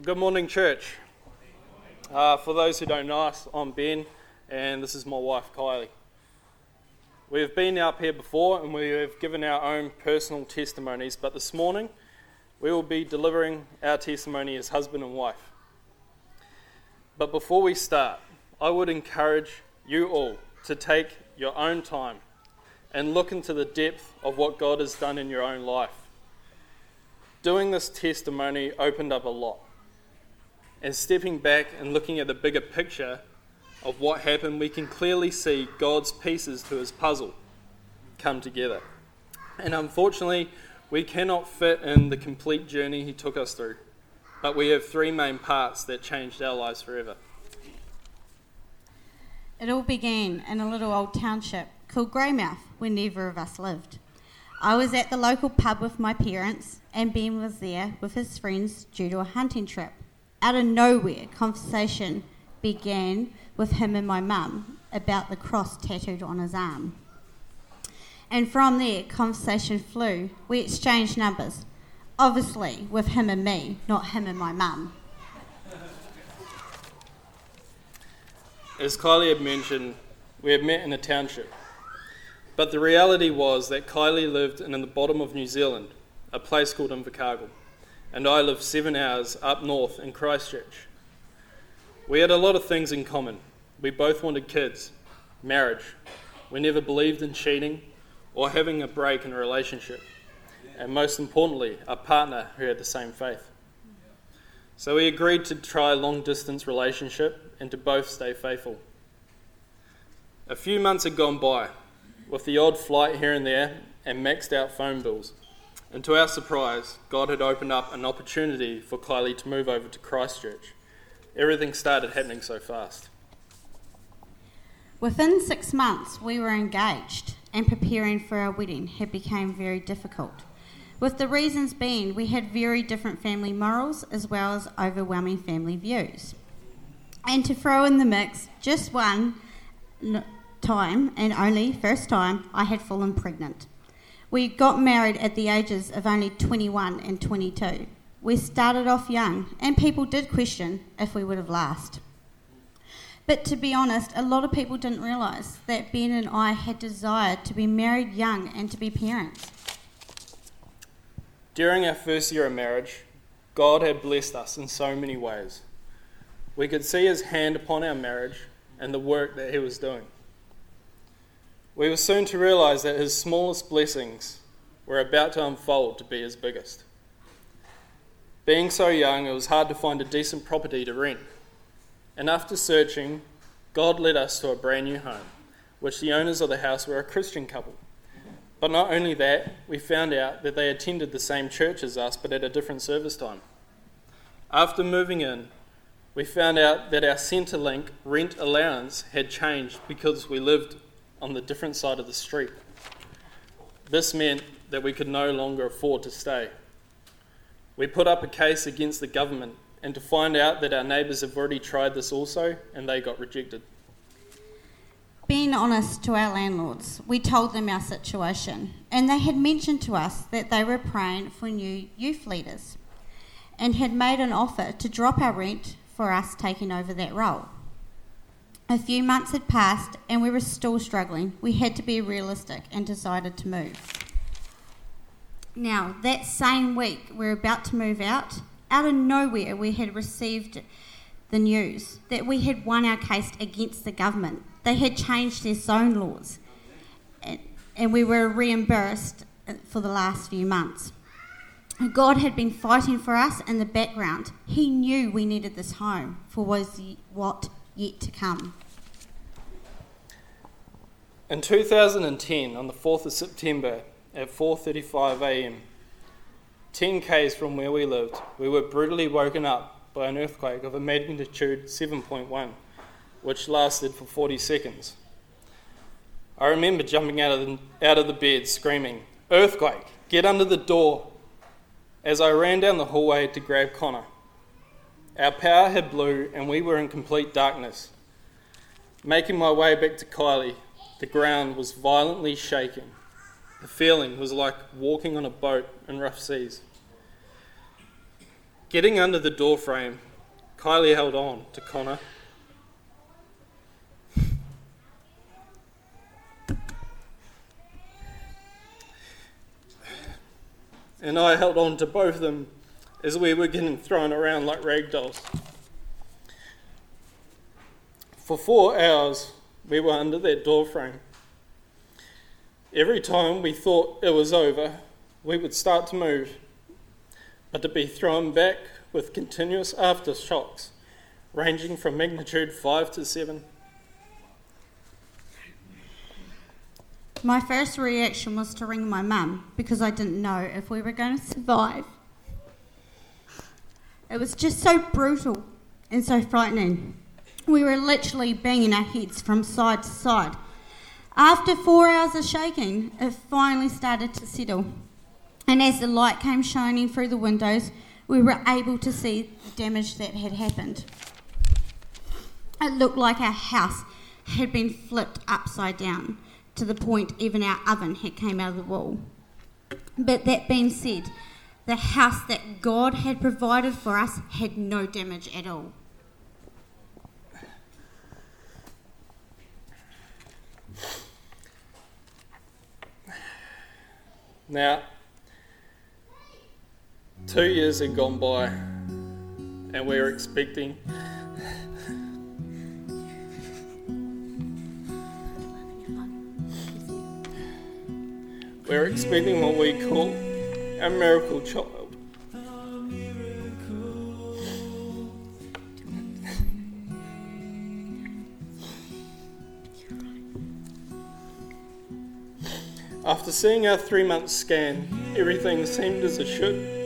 Well, good morning, church. Uh, for those who don't know us, I'm Ben, and this is my wife, Kylie. We have been up here before and we have given our own personal testimonies, but this morning we will be delivering our testimony as husband and wife. But before we start, I would encourage you all to take your own time and look into the depth of what God has done in your own life. Doing this testimony opened up a lot and stepping back and looking at the bigger picture of what happened, we can clearly see God's pieces to his puzzle come together. And unfortunately, we cannot fit in the complete journey he took us through, but we have three main parts that changed our lives forever. It all began in a little old township called Greymouth, where neither of us lived. I was at the local pub with my parents, and Ben was there with his friends due to a hunting trip out of nowhere, conversation began with him and my mum about the cross tattooed on his arm. And from there, conversation flew. We exchanged numbers, obviously with him and me, not him and my mum. As Kylie had mentioned, we had met in a township. But the reality was that Kylie lived in the bottom of New Zealand, a place called Invercargill and I live seven hours up north in Christchurch. We had a lot of things in common. We both wanted kids, marriage. We never believed in cheating or having a break in a relationship. And most importantly, a partner who had the same faith. So we agreed to try a long distance relationship and to both stay faithful. A few months had gone by, with the odd flight here and there and maxed out phone bills. And to our surprise, God had opened up an opportunity for Kylie to move over to Christchurch. Everything started happening so fast. Within six months, we were engaged, and preparing for our wedding had become very difficult. With the reasons being, we had very different family morals as well as overwhelming family views. And to throw in the mix, just one time, and only first time, I had fallen pregnant. We got married at the ages of only 21 and 22. We started off young, and people did question if we would have lasted. But to be honest, a lot of people didn't realise that Ben and I had desired to be married young and to be parents. During our first year of marriage, God had blessed us in so many ways. We could see His hand upon our marriage and the work that He was doing. We were soon to realize that his smallest blessings were about to unfold to be his biggest. Being so young, it was hard to find a decent property to rent. And after searching, God led us to a brand new home, which the owners of the house were a Christian couple. But not only that, we found out that they attended the same church as us, but at a different service time. After moving in, we found out that our Centrelink rent allowance had changed because we lived on the different side of the street. This meant that we could no longer afford to stay. We put up a case against the government and to find out that our neighbours have already tried this also and they got rejected. Being honest to our landlords, we told them our situation, and they had mentioned to us that they were praying for new youth leaders and had made an offer to drop our rent for us taking over that role. A few months had passed and we were still struggling. We had to be realistic and decided to move. Now, that same week, we we're about to move out. Out of nowhere, we had received the news that we had won our case against the government. They had changed their zone laws, and, and we were reimbursed for the last few months. God had been fighting for us in the background. He knew we needed this home for was what yet to come. In 2010, on the 4th of September at 4:35 a.m., 10 k's from where we lived, we were brutally woken up by an earthquake of a magnitude 7.1, which lasted for 40 seconds. I remember jumping out of the, out of the bed screaming, "Earthquake! Get under the door!" As I ran down the hallway to grab Connor. Our power had blew and we were in complete darkness. Making my way back to Kylie, the ground was violently shaking. The feeling was like walking on a boat in rough seas. Getting under the door frame, Kylie held on to Connor. And I held on to both of them as we were getting thrown around like rag dolls. For four hours, we were under that door frame. Every time we thought it was over, we would start to move, but to be thrown back with continuous aftershocks ranging from magnitude 5 to 7. My first reaction was to ring my mum because I didn't know if we were going to survive. It was just so brutal and so frightening. We were literally banging our heads from side to side. After four hours of shaking, it finally started to settle. And as the light came shining through the windows, we were able to see the damage that had happened. It looked like our house had been flipped upside down to the point even our oven had came out of the wall. But that being said, the house that God had provided for us had no damage at all. Now, two years had gone by, and we were expecting. we were expecting what we call a miracle child. After seeing our three month scan, everything seemed as it should.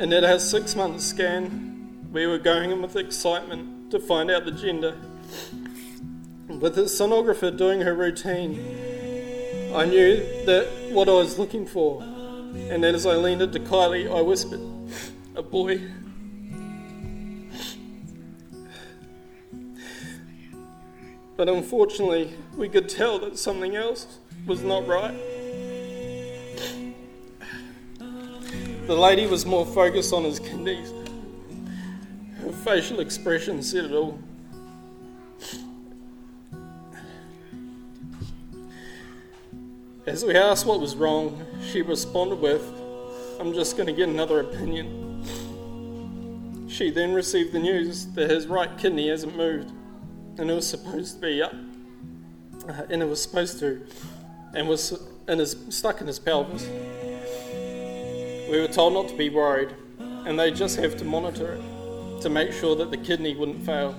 And at our six month scan, we were going in with excitement to find out the gender. With the sonographer doing her routine, I knew that what I was looking for. And then as I leaned into Kylie, I whispered, A boy. But unfortunately, we could tell that something else was not right. The lady was more focused on his kidneys. Her facial expression said it all. As we asked what was wrong, she responded with, I'm just going to get another opinion. She then received the news that his right kidney hasn't moved and it was supposed to be up, uh, and it was supposed to, and was and is stuck in his pelvis. We were told not to be worried, and they just have to monitor it to make sure that the kidney wouldn't fail.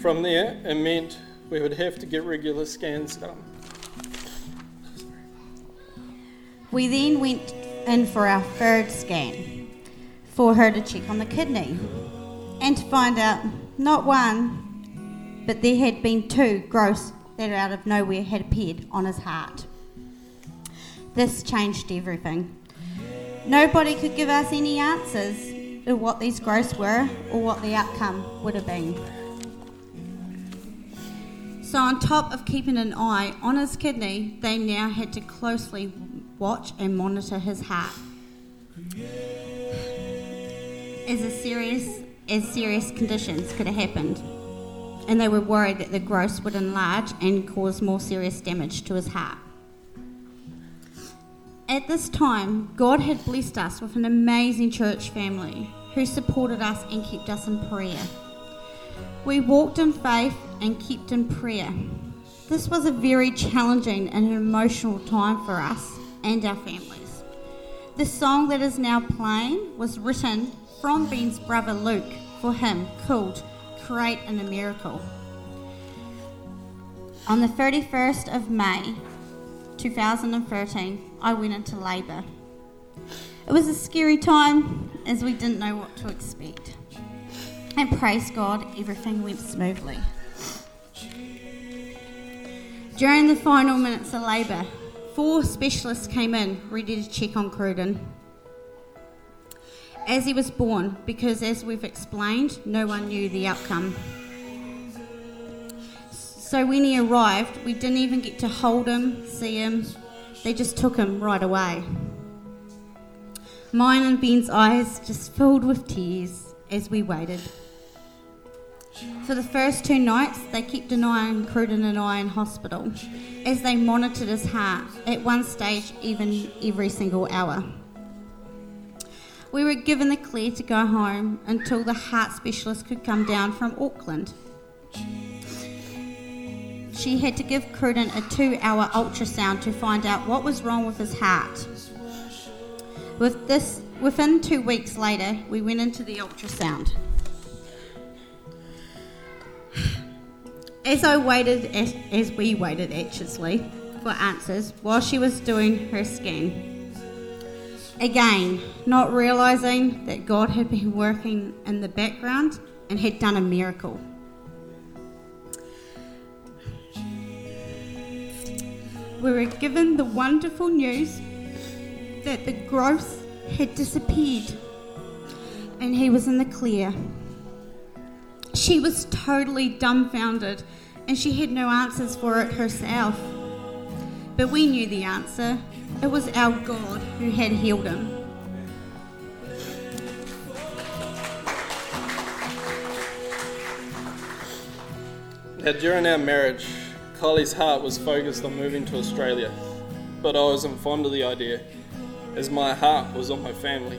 From there, it meant we would have to get regular scans done. We then went in for our third scan for her to check on the kidney and to find out not one, but there had been two growths that out of nowhere had appeared on his heart. This changed everything. Nobody could give us any answers to what these growths were or what the outcome would have been. So, on top of keeping an eye on his kidney, they now had to closely watch and monitor his heart. As a serious as serious conditions could have happened and they were worried that the growth would enlarge and cause more serious damage to his heart. At this time, God had blessed us with an amazing church family who supported us and kept us in prayer. We walked in faith and kept in prayer. This was a very challenging and emotional time for us and our families. The song that is now playing was written from Ben's brother Luke for him called create in a miracle. On the 31st of May 2013, I went into labour. It was a scary time as we didn't know what to expect. And praise God, everything went smoothly. During the final minutes of labour, four specialists came in ready to check on Cruden as he was born, because as we've explained, no one knew the outcome. So when he arrived, we didn't even get to hold him, see him. they just took him right away. Mine and Ben's eyes just filled with tears as we waited. For the first two nights, they kept denying Cruden and I in hospital as they monitored his heart, at one stage, even every single hour. We were given the clear to go home until the heart specialist could come down from Auckland. She had to give Cruden a two hour ultrasound to find out what was wrong with his heart. With this, within two weeks later, we went into the ultrasound. As I waited, as, as we waited anxiously for answers while she was doing her scan. Again, not realizing that God had been working in the background and had done a miracle. We were given the wonderful news that the growth had disappeared and he was in the clear. She was totally dumbfounded and she had no answers for it herself. But we knew the answer. It was our God who had healed him. Now, during our marriage, Kylie's heart was focused on moving to Australia, but I wasn't fond of the idea, as my heart was on my family.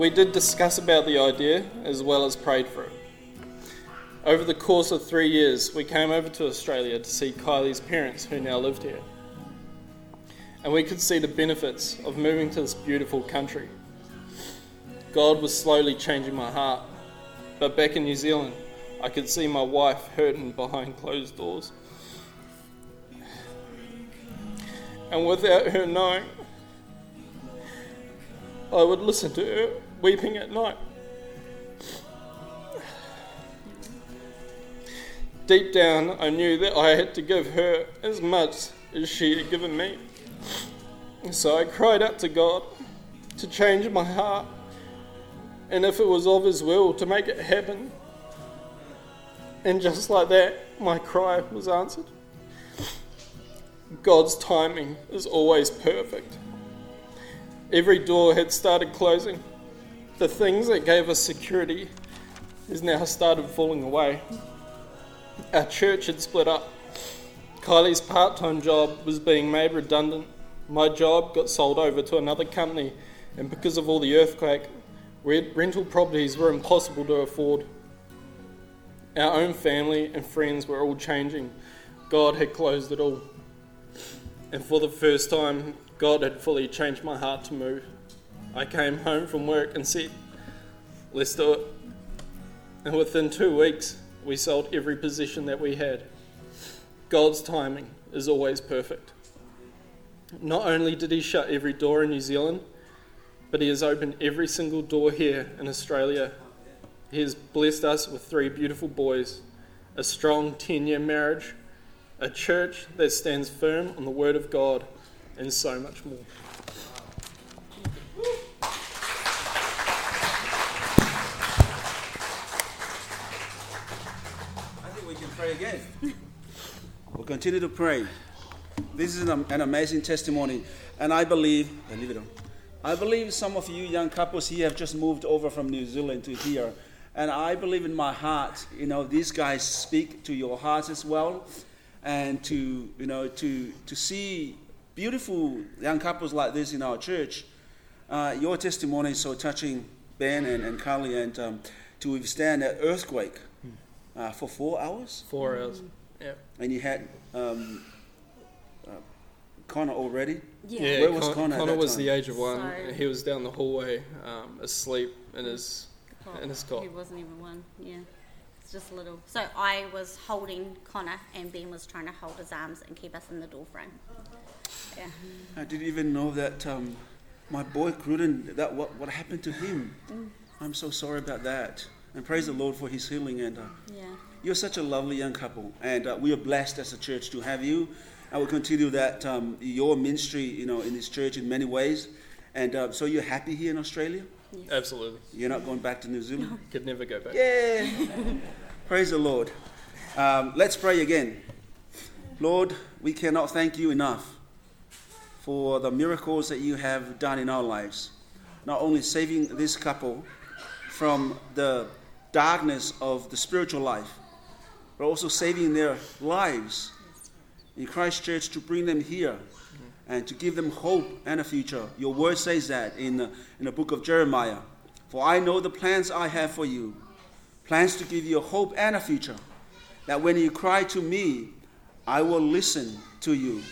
We did discuss about the idea as well as prayed for it. Over the course of three years, we came over to Australia to see Kylie's parents who now lived here. And we could see the benefits of moving to this beautiful country. God was slowly changing my heart, but back in New Zealand, I could see my wife hurting behind closed doors. And without her knowing, I would listen to her weeping at night. Deep down, I knew that I had to give her as much as she had given me. So I cried out to God to change my heart, and if it was of His will, to make it happen. And just like that, my cry was answered. God's timing is always perfect. Every door had started closing. The things that gave us security has now started falling away. Our church had split up. Kylie's part time job was being made redundant. My job got sold over to another company, and because of all the earthquake, rental properties were impossible to afford. Our own family and friends were all changing. God had closed it all. And for the first time, God had fully changed my heart to move. I came home from work and said, Let's do it. And within two weeks, we sold every position that we had. God's timing is always perfect. Not only did He shut every door in New Zealand, but He has opened every single door here in Australia he has blessed us with three beautiful boys, a strong 10 year marriage, a church that stands firm on the Word of God, and so much more. I think we can pray again. we'll continue to pray. This is an, an amazing testimony, and I believe, I leave it on. I believe some of you young couples here have just moved over from New Zealand to here and I believe in my heart, you know, these guys speak to your heart as well. And to, you know, to, to see beautiful young couples like this in our church, uh, your testimony is so touching, Ben and, and Carly, and um, to withstand that earthquake uh, for four hours. Four hours, yeah. And you had um, uh, Connor already. Yeah, yeah Where was Con- Connor? Connor was the age of one. So- he was down the hallway, um, asleep in his Oh, in his cot. He wasn't even one. Yeah, it's just a little. So I was holding Connor, and Ben was trying to hold his arms and keep us in the door frame. Yeah. I didn't even know that um, my boy Cruden, that what, what happened to him. Mm. I'm so sorry about that. And praise the Lord for his healing. And uh, Yeah. you're such a lovely young couple. And uh, we are blessed as a church to have you. I will continue that um, your ministry, you know, in this church in many ways. And uh, so you're happy here in Australia? Absolutely, You're not going back to New Zealand? No. could never go back. Yeah. Praise the Lord. Um, let's pray again. Lord, we cannot thank you enough for the miracles that you have done in our lives. Not only saving this couple from the darkness of the spiritual life, but also saving their lives in Christchurch to bring them here and to give them hope and a future. Your word says that in the, in the book of Jeremiah. For I know the plans I have for you, plans to give you a hope and a future. That when you cry to me, I will listen to you.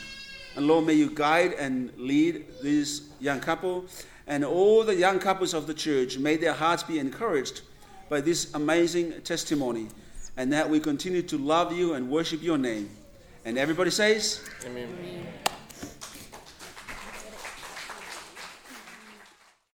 And Lord, may you guide and lead this young couple and all the young couples of the church. May their hearts be encouraged by this amazing testimony and that we continue to love you and worship your name. And everybody says, Amen. Amen.